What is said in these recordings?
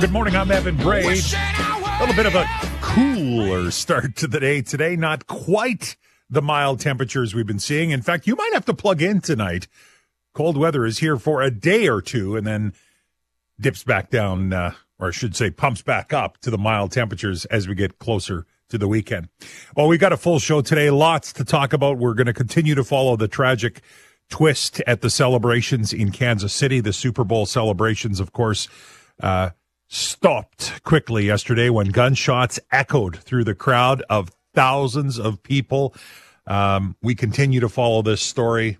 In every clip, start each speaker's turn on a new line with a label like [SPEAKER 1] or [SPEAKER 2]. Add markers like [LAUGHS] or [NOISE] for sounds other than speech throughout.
[SPEAKER 1] Good morning. I'm Evan Bray. A little bit of a cooler start to the day today. Not quite the mild temperatures we've been seeing. In fact, you might have to plug in tonight. Cold weather is here for a day or two and then dips back down, uh, or I should say, pumps back up to the mild temperatures as we get closer to the weekend. Well, we got a full show today. Lots to talk about. We're going to continue to follow the tragic twist at the celebrations in Kansas City. The Super Bowl celebrations, of course, uh, stopped quickly yesterday when gunshots echoed through the crowd of thousands of people. Um, we continue to follow this story.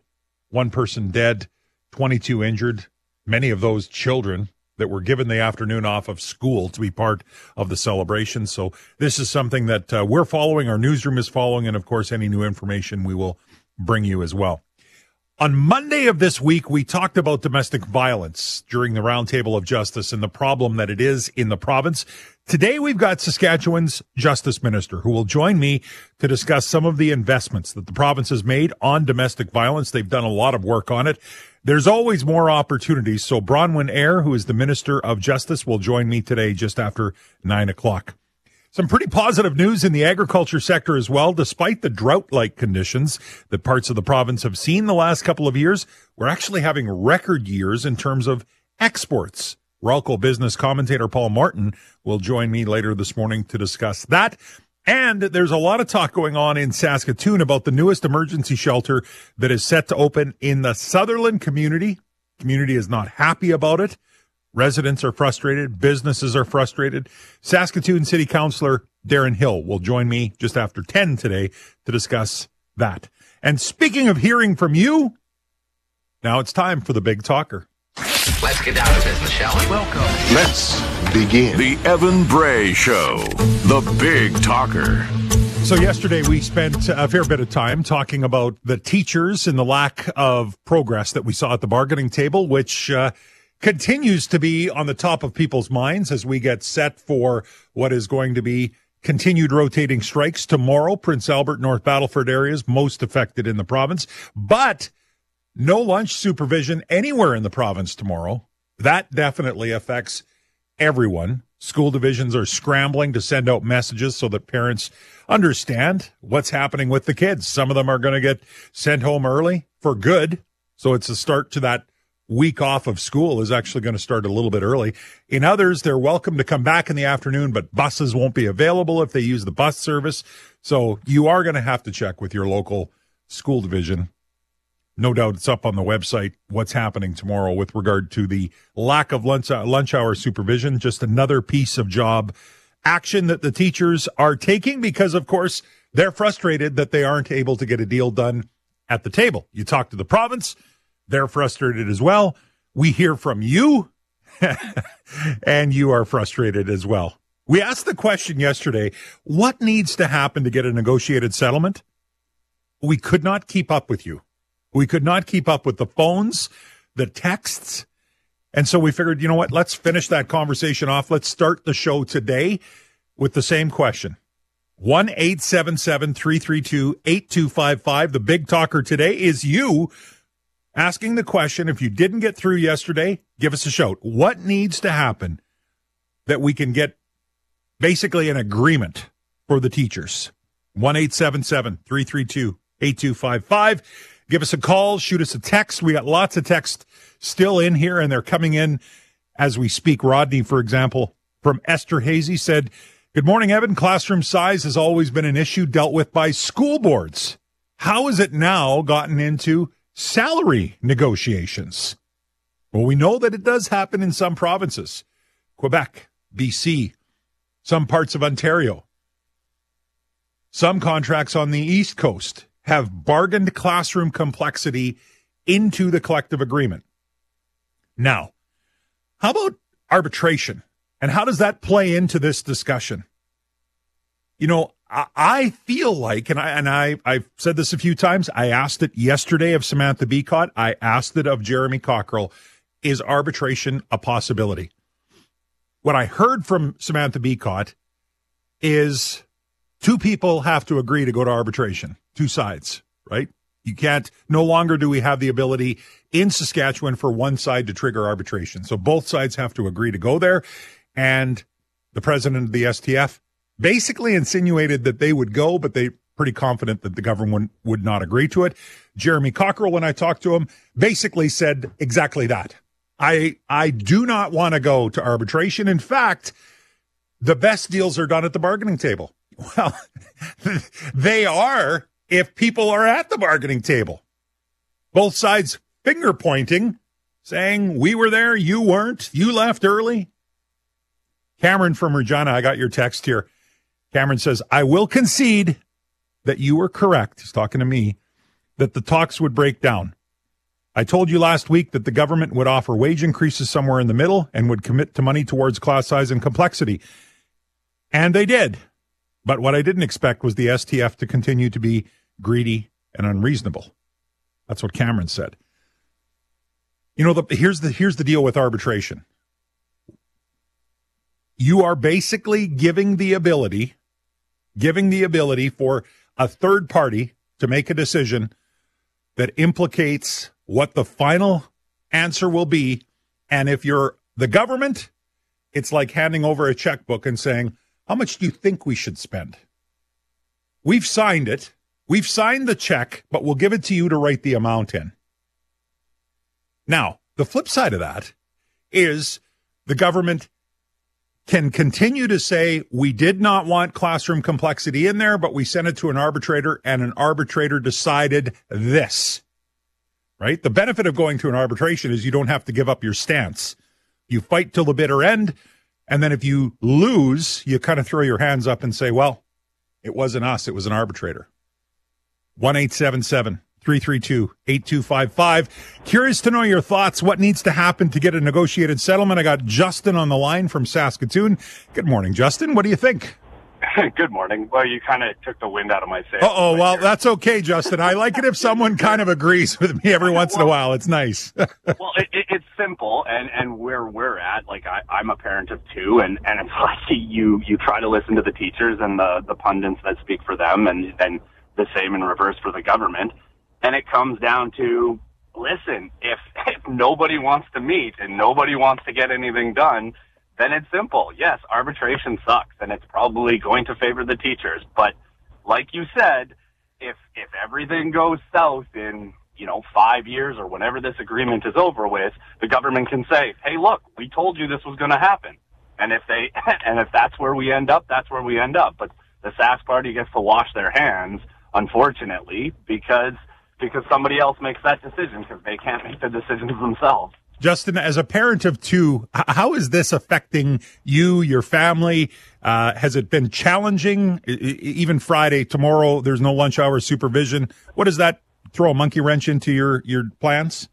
[SPEAKER 1] One person dead, 22 injured, many of those children that were given the afternoon off of school to be part of the celebration. So this is something that uh, we're following, our newsroom is following, and of course, any new information we will bring you as well. On Monday of this week, we talked about domestic violence during the Roundtable of Justice and the problem that it is in the province. Today, we've got Saskatchewan's Justice Minister who will join me to discuss some of the investments that the province has made on domestic violence. They've done a lot of work on it. There's always more opportunities. So Bronwyn Eyre, who is the Minister of Justice, will join me today just after nine o'clock. Some pretty positive news in the agriculture sector as well. Despite the drought like conditions that parts of the province have seen the last couple of years, we're actually having record years in terms of exports. Ralco business commentator Paul Martin will join me later this morning to discuss that. And there's a lot of talk going on in Saskatoon about the newest emergency shelter that is set to open in the Sutherland community. Community is not happy about it. Residents are frustrated. Businesses are frustrated. Saskatoon City Councilor Darren Hill will join me just after 10 today to discuss that. And speaking of hearing from you, now it's time for the big talker.
[SPEAKER 2] Let's get down to business, shall we?
[SPEAKER 3] Welcome. Let's begin.
[SPEAKER 4] The Evan Bray Show, the big talker.
[SPEAKER 1] So, yesterday we spent a fair bit of time talking about the teachers and the lack of progress that we saw at the bargaining table, which uh, continues to be on the top of people's minds as we get set for what is going to be continued rotating strikes tomorrow. Prince Albert, North Battleford areas most affected in the province, but no lunch supervision anywhere in the province tomorrow. That definitely affects everyone. School divisions are scrambling to send out messages so that parents understand what's happening with the kids. Some of them are going to get sent home early for good. So it's a start to that week off of school is actually going to start a little bit early. In others, they're welcome to come back in the afternoon, but buses won't be available if they use the bus service. So you are going to have to check with your local school division. No doubt it's up on the website what's happening tomorrow with regard to the lack of lunch, lunch hour supervision. Just another piece of job action that the teachers are taking because, of course, they're frustrated that they aren't able to get a deal done at the table. You talk to the province, they're frustrated as well. We hear from you, [LAUGHS] and you are frustrated as well. We asked the question yesterday what needs to happen to get a negotiated settlement? We could not keep up with you. We could not keep up with the phones, the texts. And so we figured, you know what? Let's finish that conversation off. Let's start the show today with the same question. 1 877 332 8255. The big talker today is you asking the question if you didn't get through yesterday, give us a shout. What needs to happen that we can get basically an agreement for the teachers? 1 332 8255. Give us a call, shoot us a text. We got lots of text still in here, and they're coming in as we speak. Rodney, for example, from Esterhazy said, Good morning, Evan. Classroom size has always been an issue dealt with by school boards. How has it now gotten into salary negotiations. Well, we know that it does happen in some provinces Quebec, BC, some parts of Ontario. Some contracts on the East Coast have bargained classroom complexity into the collective agreement. Now, how about arbitration? And how does that play into this discussion? You know, I feel like, and I and I I've said this a few times. I asked it yesterday of Samantha Becotte. I asked it of Jeremy Cockrell. Is arbitration a possibility? What I heard from Samantha Becotte is two people have to agree to go to arbitration. Two sides, right? You can't. No longer do we have the ability in Saskatchewan for one side to trigger arbitration. So both sides have to agree to go there. And the president of the STF basically insinuated that they would go, but they pretty confident that the government would not agree to it. Jeremy Cockrell, when I talked to him, basically said exactly that. I I do not want to go to arbitration. In fact, the best deals are done at the bargaining table. [LAUGHS] Well, they are if people are at the bargaining table. Both sides finger pointing, saying, We were there, you weren't, you left early. Cameron from Regina, I got your text here. Cameron says, I will concede that you were correct. He's talking to me that the talks would break down. I told you last week that the government would offer wage increases somewhere in the middle and would commit to money towards class size and complexity. And they did. But what I didn't expect was the STF to continue to be greedy and unreasonable. That's what Cameron said. You know, the, here's the here's the deal with arbitration. You are basically giving the ability, giving the ability for a third party to make a decision that implicates what the final answer will be. And if you're the government, it's like handing over a checkbook and saying, How much do you think we should spend? We've signed it. We've signed the check, but we'll give it to you to write the amount in. Now, the flip side of that is the government can continue to say, we did not want classroom complexity in there, but we sent it to an arbitrator and an arbitrator decided this right? The benefit of going to an arbitration is you don't have to give up your stance. You fight till the bitter end. And then if you lose, you kind of throw your hands up and say, well, it wasn't us, it was an arbitrator. 1 332 8255. Curious to know your thoughts. What needs to happen to get a negotiated settlement? I got Justin on the line from Saskatoon. Good morning, Justin. What do you think? [LAUGHS]
[SPEAKER 5] Good morning. Well, you kind of took the wind out of my sails.
[SPEAKER 1] Oh, well, that's okay, Justin. I like it if someone kind of agrees with me every [LAUGHS] once well, in a while. It's nice. [LAUGHS]
[SPEAKER 5] well, it, it, it's simple, and and where we're at, like I, I'm a parent of two, and and it's like you you try to listen to the teachers and the the pundits that speak for them, and then the same in reverse for the government, and it comes down to listen if [LAUGHS] if nobody wants to meet and nobody wants to get anything done then it's simple. Yes, arbitration sucks and it's probably going to favor the teachers. But like you said, if, if everything goes south in, you know, five years or whenever this agreement is over with, the government can say, Hey, look, we told you this was going to happen. And if they, [LAUGHS] and if that's where we end up, that's where we end up. But the Sask party gets to wash their hands, unfortunately, because, because somebody else makes that decision because they can't make the decisions themselves.
[SPEAKER 1] Justin, as a parent of two, how is this affecting you, your family? Uh, has it been challenging? Even Friday, tomorrow, there's no lunch hour supervision. What does that throw a monkey wrench into your, your plans?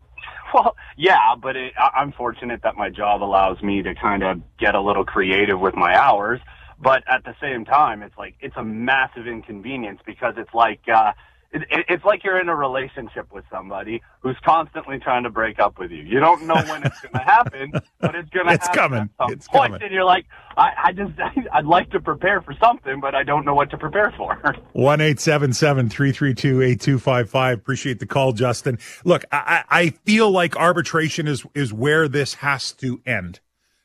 [SPEAKER 5] Well, yeah, but it, I'm fortunate that my job allows me to kind of get a little creative with my hours. But at the same time, it's like, it's a massive inconvenience because it's like, uh, it, it, it's like you're in a relationship with somebody who's constantly trying to break up with you. You don't know when it's going to happen, but it's going to
[SPEAKER 1] it's
[SPEAKER 5] happen
[SPEAKER 1] coming.
[SPEAKER 5] at some
[SPEAKER 1] it's
[SPEAKER 5] point.
[SPEAKER 1] Coming.
[SPEAKER 5] And you're like, I, I just, [LAUGHS] I'd like to prepare for something, but I don't know what to prepare for. [LAUGHS]
[SPEAKER 1] One eight seven seven three three two eight two five five. Appreciate the call, Justin. Look, I, I feel like arbitration is is where this has to end.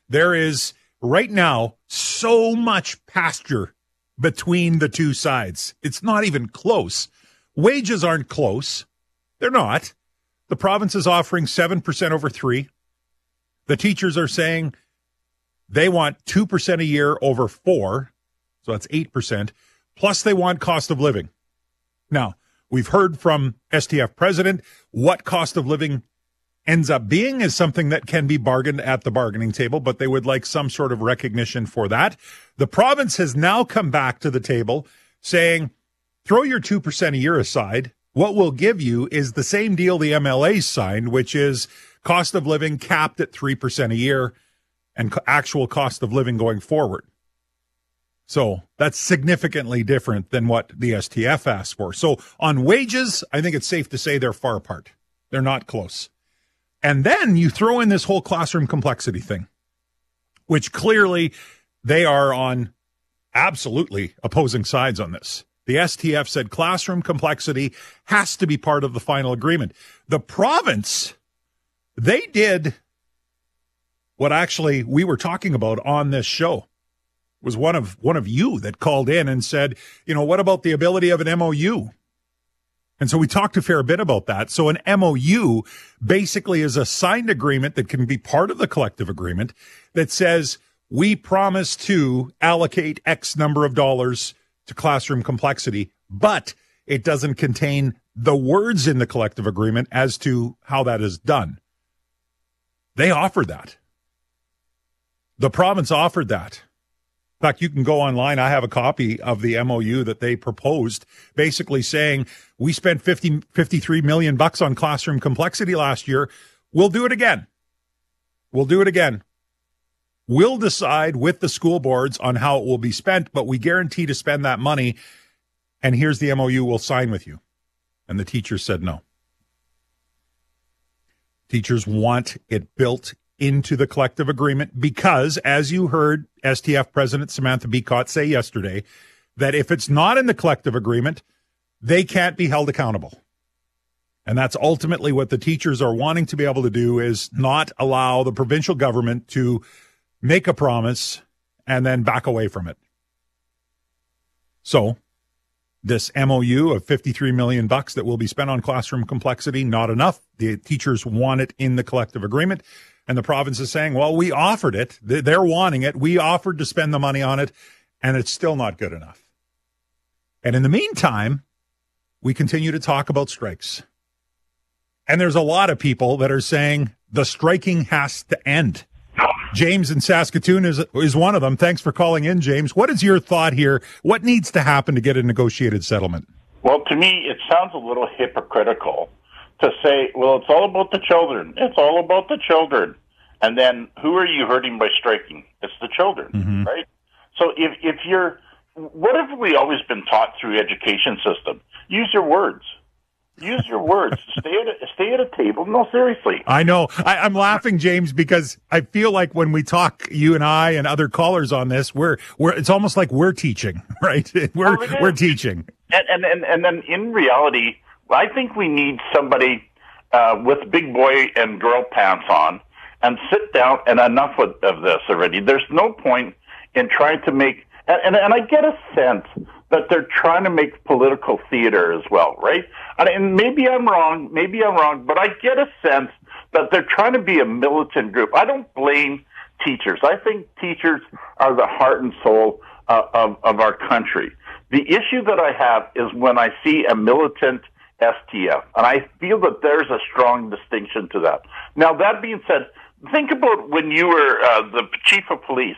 [SPEAKER 1] There is right now so much pasture between the two sides. It's not even close. Wages aren't close. They're not. The province is offering 7% over three. The teachers are saying they want 2% a year over four. So that's 8%. Plus, they want cost of living. Now, we've heard from STF president what cost of living ends up being is something that can be bargained at the bargaining table, but they would like some sort of recognition for that. The province has now come back to the table saying Throw your 2% a year aside. What we'll give you is the same deal the MLA signed, which is cost of living capped at 3% a year and actual cost of living going forward. So that's significantly different than what the STF asked for. So on wages, I think it's safe to say they're far apart. They're not close. And then you throw in this whole classroom complexity thing, which clearly they are on absolutely opposing sides on this. The STF said classroom complexity has to be part of the final agreement. The province, they did what actually we were talking about on this show was one of one of you that called in and said, you know, what about the ability of an MOU? And so we talked a fair bit about that. So an MOU basically is a signed agreement that can be part of the collective agreement that says we promise to allocate X number of dollars to classroom complexity, but it doesn't contain the words in the collective agreement as to how that is done. They offered that. The province offered that. In fact, you can go online. I have a copy of the MOU that they proposed, basically saying we spent 50, 53 million bucks on classroom complexity last year. We'll do it again. We'll do it again. We'll decide with the school boards on how it will be spent, but we guarantee to spend that money. And here's the MOU we'll sign with you. And the teachers said no. Teachers want it built into the collective agreement because, as you heard STF President Samantha Becotte say yesterday, that if it's not in the collective agreement, they can't be held accountable. And that's ultimately what the teachers are wanting to be able to do is not allow the provincial government to make a promise and then back away from it. So this MOU of 53 million bucks that will be spent on classroom complexity, not enough. The teachers want it in the collective agreement. And the province is saying, well, we offered it. They're wanting it. We offered to spend the money on it and it's still not good enough. And in the meantime, we continue to talk about strikes. And there's a lot of people that are saying the striking has to end. James in Saskatoon is is one of them. Thanks for calling in, James. What is your thought here? What needs to happen to get a negotiated settlement?
[SPEAKER 6] Well, to me, it sounds a little hypocritical to say, well, it's all about the children. It's all about the children. And then who are you hurting by striking? It's the children, mm-hmm. right? So if, if you're, what have we always been taught through education system? Use your words. Use your words. [LAUGHS] stay at a, stay at a table. No, seriously.
[SPEAKER 1] I know. I, am laughing, James, because I feel like when we talk, you and I and other callers on this, we're we're it's almost like we're teaching, [LAUGHS] right? [LAUGHS] We're oh, we're teaching.
[SPEAKER 6] And, and and and then in reality, I think we need somebody uh, with big boy and girl pants on and sit down and enough of, of this already. There's no point in trying to make and, and, and I get a sense that they're trying to make political theater as well, right? And maybe I'm wrong, maybe I'm wrong, but I get a sense that they're trying to be a militant group. I don't blame teachers. I think teachers are the heart and soul uh, of, of our country. The issue that I have is when I see a militant STF, and I feel that there's a strong distinction to that. Now, that being said, think about when you were uh, the chief of police.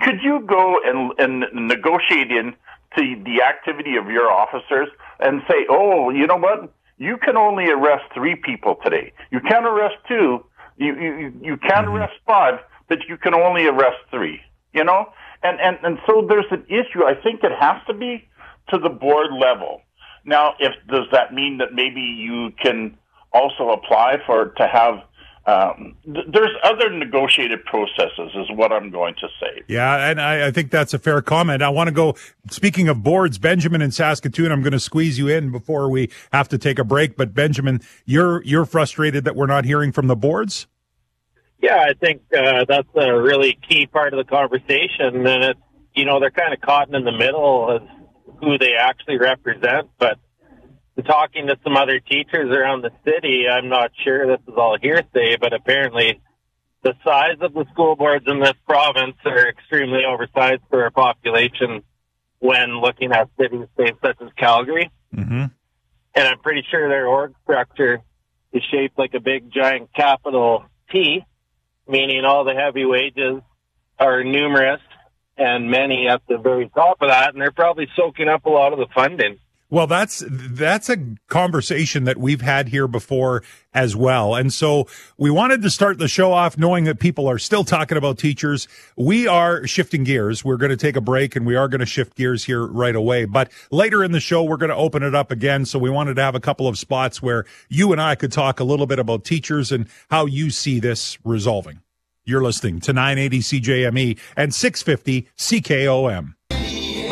[SPEAKER 6] Could you go and, and negotiate in to the activity of your officers and say, oh, you know what? You can only arrest three people today. You can't arrest two. You, you, you can't mm-hmm. arrest five, but you can only arrest three, you know? And, and, and so there's an issue. I think it has to be to the board level. Now, if, does that mean that maybe you can also apply for, to have um, th- there's other negotiated processes, is what I'm going to say.
[SPEAKER 1] Yeah, and I, I, think that's a fair comment. I want to go. Speaking of boards, Benjamin in Saskatoon, I'm going to squeeze you in before we have to take a break. But Benjamin, you're you're frustrated that we're not hearing from the boards.
[SPEAKER 7] Yeah, I think uh, that's a really key part of the conversation, and it's you know they're kind of caught in the middle of who they actually represent, but talking to some other teachers around the city, I'm not sure this is all hearsay, but apparently the size of the school boards in this province are extremely oversized for a population when looking at cities such as Calgary. Mm-hmm. And I'm pretty sure their org structure is shaped like a big giant capital T, meaning all the heavy wages are numerous and many at the very top of that, and they're probably soaking up a lot of the funding.
[SPEAKER 1] Well, that's that's a conversation that we've had here before as well. And so we wanted to start the show off knowing that people are still talking about teachers. We are shifting gears. We're going to take a break and we are going to shift gears here right away. But later in the show, we're going to open it up again. So we wanted to have a couple of spots where you and I could talk a little bit about teachers and how you see this resolving. You're listening to 980 CJME and 650 CKOM.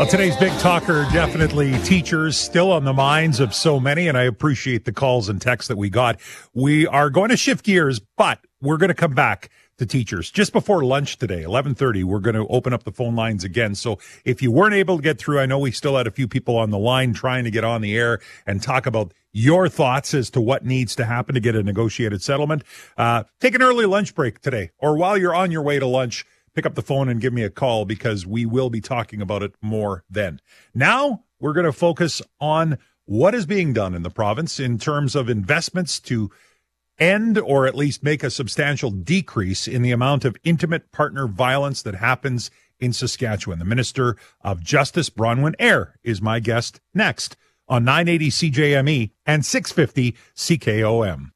[SPEAKER 1] Well, today's big talker definitely teachers still on the minds of so many, and I appreciate the calls and texts that we got. We are going to shift gears, but we're going to come back to teachers. Just before lunch today, 11:30, we're going to open up the phone lines again. So if you weren't able to get through, I know we still had a few people on the line trying to get on the air and talk about your thoughts as to what needs to happen to get a negotiated settlement. Uh, take an early lunch break today, or while you're on your way to lunch, pick up the phone and give me a call because we will be talking about it more then. Now we're going to focus on what is being done in the province in terms of investments to end or at least make a substantial decrease in the amount of intimate partner violence that happens in Saskatchewan. The Minister of Justice, Bronwyn Eyre, is my guest next on 980 CJME and 650 CKOM.